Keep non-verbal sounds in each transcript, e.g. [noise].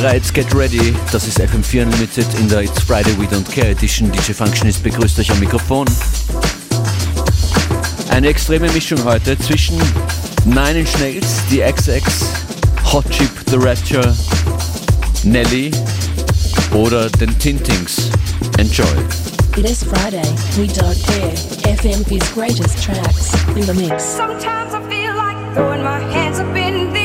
bereits, get ready. Das ist FM4 Unlimited in der It's Friday We Don't Care Edition. DJ Functionist begrüßt euch am Mikrofon. Eine extreme Mischung heute zwischen Nine Inch Nails, die XX, Hot Chip, The Rapture, Nelly oder den Tintings. Enjoy. This Friday, we don't care. FMP's greatest tracks in the mix. Sometimes I feel like throwing my hands up in the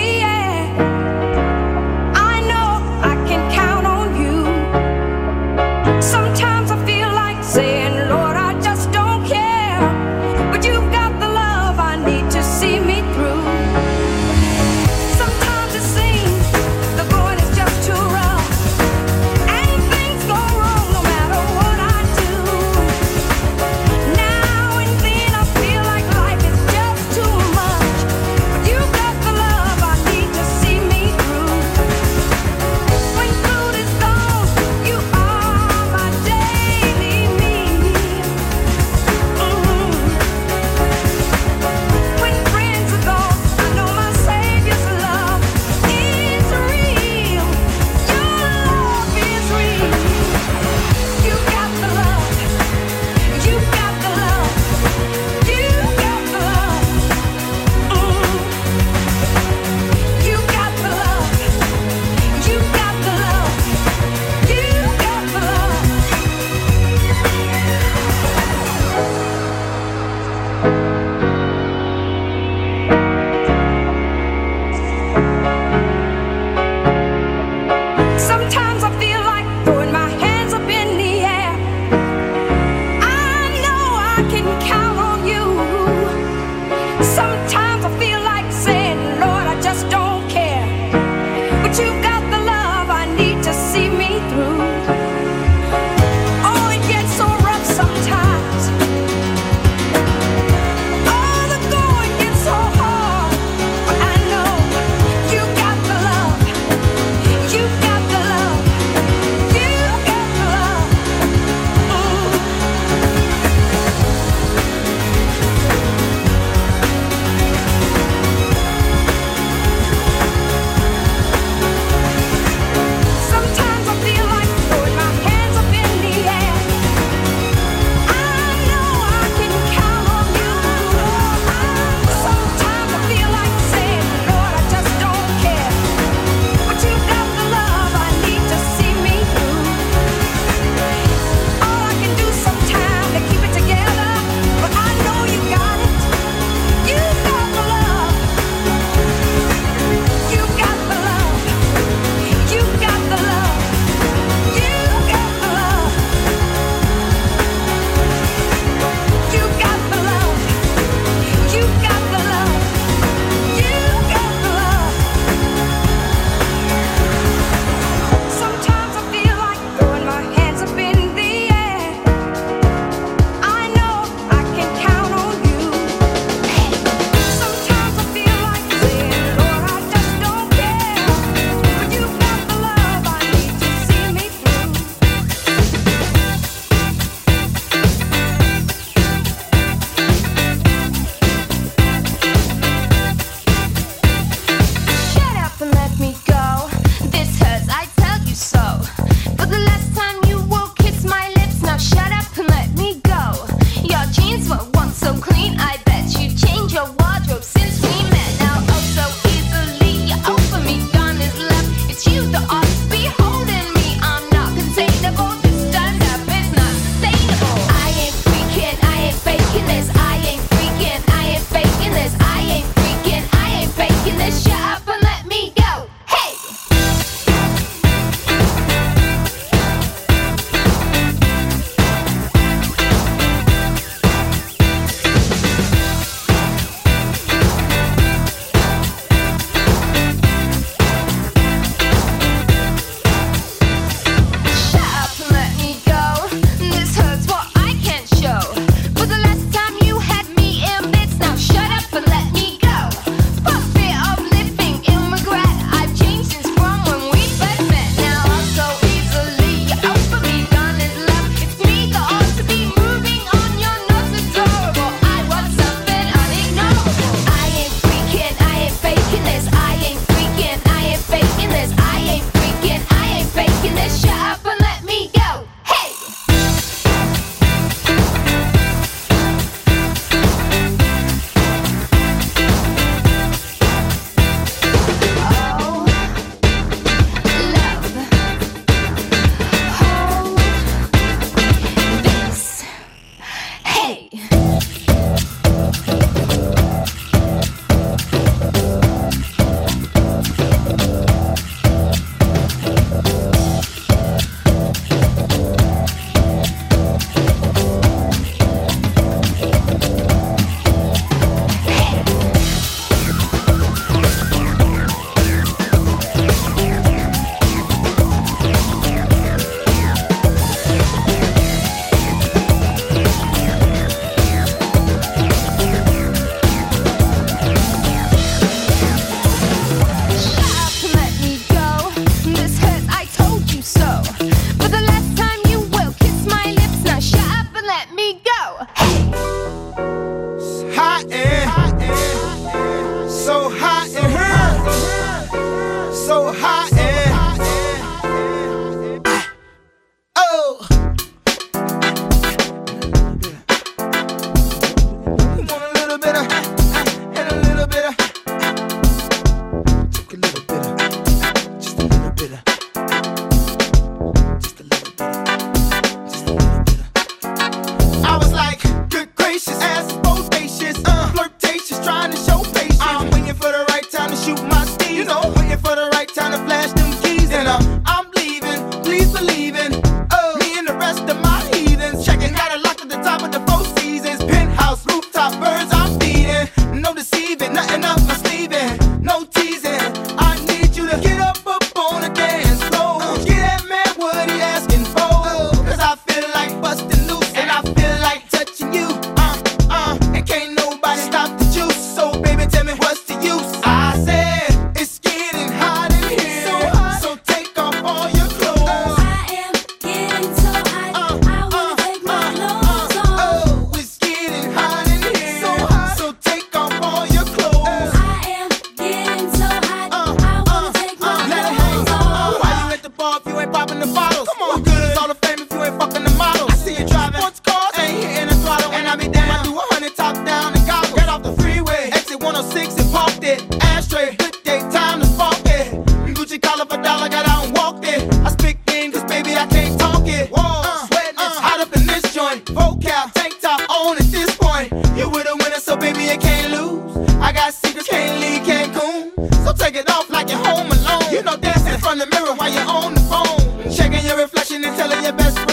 front the mirror while you're on the phone. Checking your reflection and telling your best friend.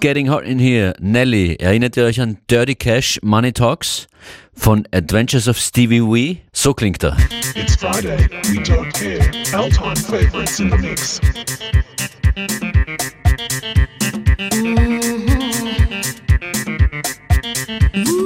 Getting Hot in Here, Nelly. Erinnert ihr euch an Dirty Cash, Money Talks von Adventures of Stevie Wee? So klingt er. It's Friday, we don't care. Time favorites in the mix. I know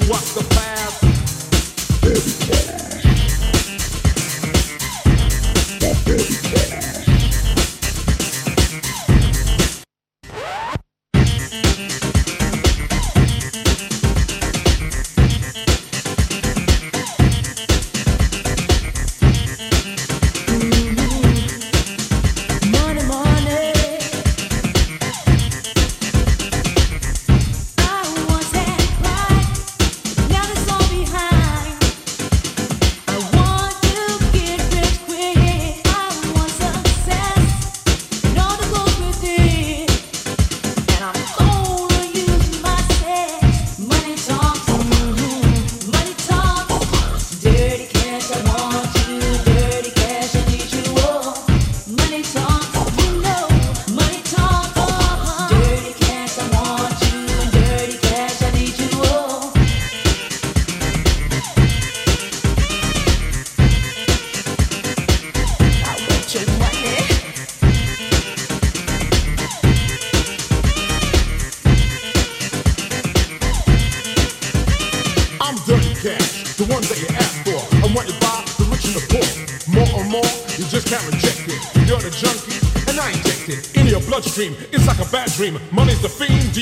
me what's the past.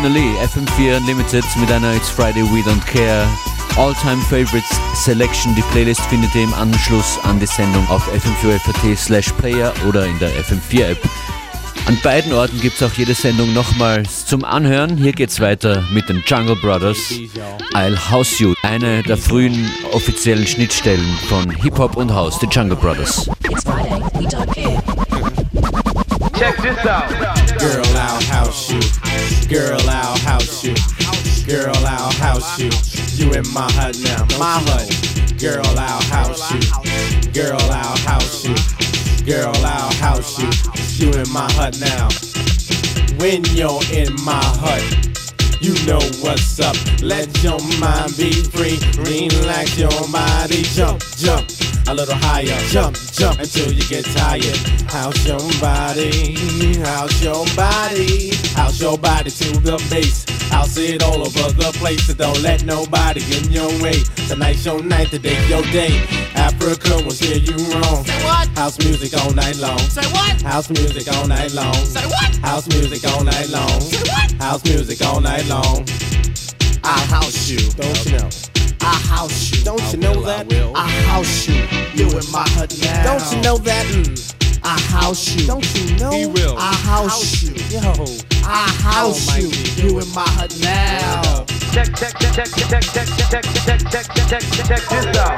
Finally, FM4 Unlimited mit einer It's Friday We Don't Care All-Time Favorites Selection. Die Playlist findet ihr im Anschluss an die Sendung auf fm4.at slash player oder in der FM4 App. An beiden Orten gibt es auch jede Sendung nochmals zum Anhören. Hier geht's weiter mit den Jungle Brothers. I'll House You, eine der frühen offiziellen Schnittstellen von Hip-Hop und House, die Jungle Brothers. It's Friday, we don't care. Girl, I'll house you. Girl, I'll house you. Girl, I'll house you. You in my hut now, my hut. Girl, I'll house you. Girl, I'll house you. Girl, I'll house you. You in my hut now. When you're in my hut, you know what's up. Let your mind be free. Relax your body. Jump, jump. A little higher. Jump, jump until you get tired. House your body. House your body. House your body to the base. House it all over the place. So don't let nobody get in your way. Tonight's your night, today's your day. Africa will steer you wrong. Say what? House music all night long. Say what? House music all night long. Say what? House music all night long. Say what? House music all night long. I'll house you. Don't you know? I house you. Don't you know that? I house you. You in my hut now. Don't you know that? Mm. I house you. Don't you know? He will. I house you. Yo. I house you. You in my hut now. check, check, check, check, check, check, check, check, check, check, check, check this out.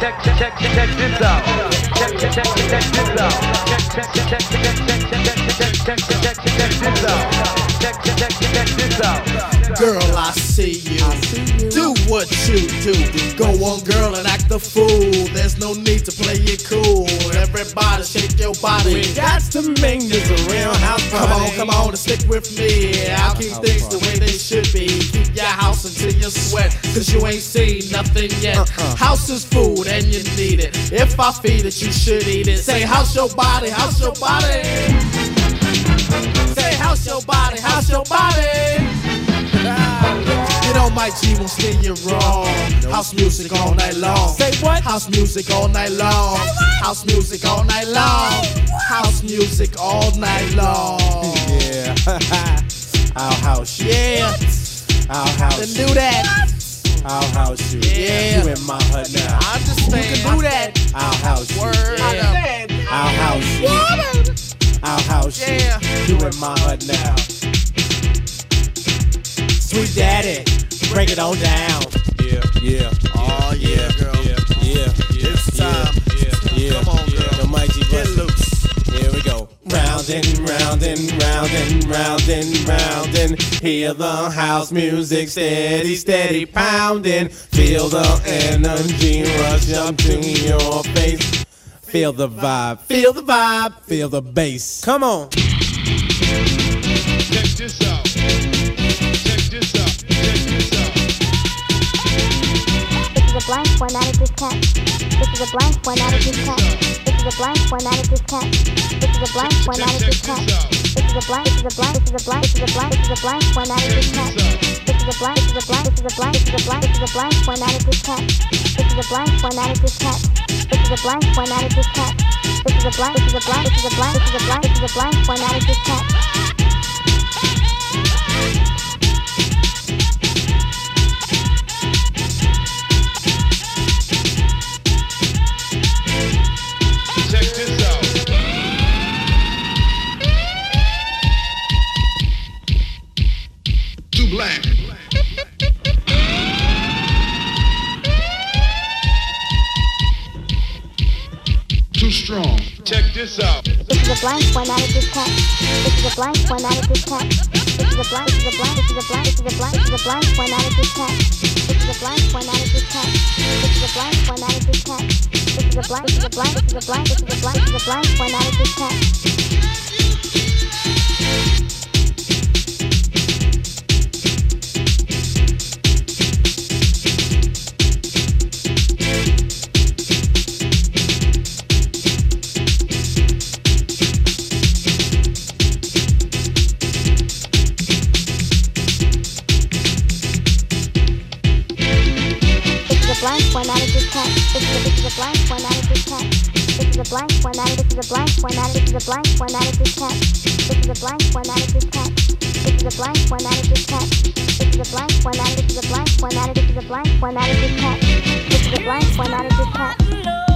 Check, check, check, check this out. Check, check, check, check this out. Check, check, check, check, check, check, check, check, check, check, check this out. Check, check, check, check this out. Girl, I see you. Do what you do. Go on, girl, and act the fool. There's no need to play it cool. Everybody shake your body. We got to make this a real house party. Come on, come on, and stick with me. I'll keep things the way they should be. Keep your house until you sweat, cause you ain't seen nothing yet. Uh-uh. House is food and you need it. If I feed it, you should eat it. Say, house your body, house your body. Say, house your body, house your body. You know my G won't steer you wrong. House music all night long. Say what? House music all night long. House music all night long. House music all night long. Yeah. [laughs] I'll house you. Yeah. I'll house then do that. I'll house you. Yeah. You in my hut now. I understand. You can do that. I'll house you. Word. Yeah. I'll house you. I'll house Yeah. you. You in my hut now. Sweet daddy, break it on down. Yeah, yeah. Oh yeah, girl. Yeah, yeah. It's time. Yeah, Come on, girl. The mighty Get loose. Here we go. Round round and round and round and round and round and hear the house music steady, steady pounding. Feel the energy rush up to your face. Feel the vibe, feel the vibe, feel the bass. Come on. Check this out. Check this out. Check this out. This is a blank formatted this cat. This is a blank formatted this cat. This is a blank formatted this cat. This is a blank formatted this cat. This is a blank. This is a blank. This is a blank. This is a blank. This is a blank formatted this cat. Is a blank. This is a blank. This is a blank. This is a blank. This is a blank formatted this cat. This is a blank formatted this cat. This is a blank formatted this cat. This is a blank. This is a blank. This is a blank. This is a blank. This is a blank formatted this cat. This is a blank formatted this cat. This is a blank formatted this cat. This is a blank. This is a blank. This is a blank. This is a blank. This is a blank formatted this cat. This is a blank formatted this cat. This is a blank formatted this cat. This is a blank. This is a blank. This is a blank. This is a blank. This is a blank formatted this cat. Is a blank formatted this cat. This is a blank formatted. This is a blank formatted. This is a blank formatted this cat. This is a blank formatted this cat. This is a blank formatted this cat. This is a blank formatted. This is a blank formatted. This is a blank formatted this cat. This is a blank formatted this cat.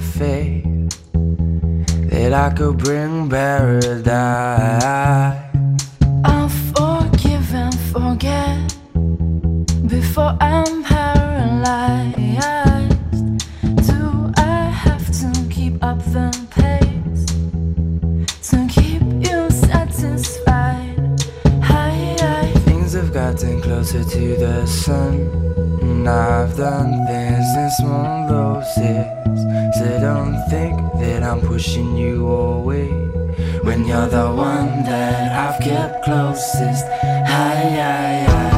faith that I could bring paradise. I'll forgive and forget before I'm paralyzed. Do I have to keep up the pace to keep you satisfied? I, I Things have gotten closer to the sun. And I've done things in small doses so don't think that I'm pushing you away. When you're the one that I've kept closest. Hi, hi, hi.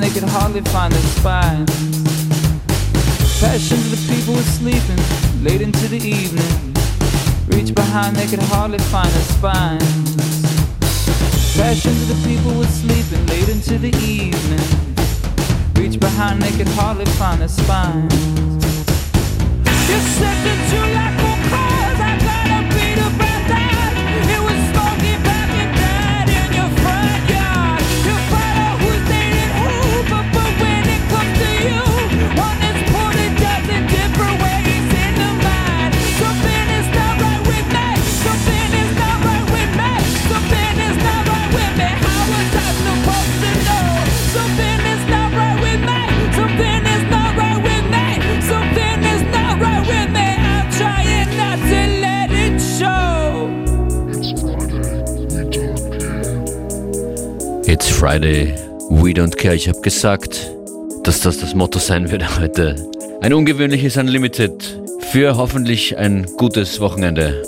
they could hardly find their spines. Passion to the people was sleeping late into the evening. Reach behind, they could hardly find their spines. Passion to the people was sleeping late into the evening. Reach behind, they could hardly find their spines. You slipped into like a It's Friday, we don't care. Ich habe gesagt, dass das das Motto sein wird [laughs] heute. Ein ungewöhnliches Unlimited für hoffentlich ein gutes Wochenende.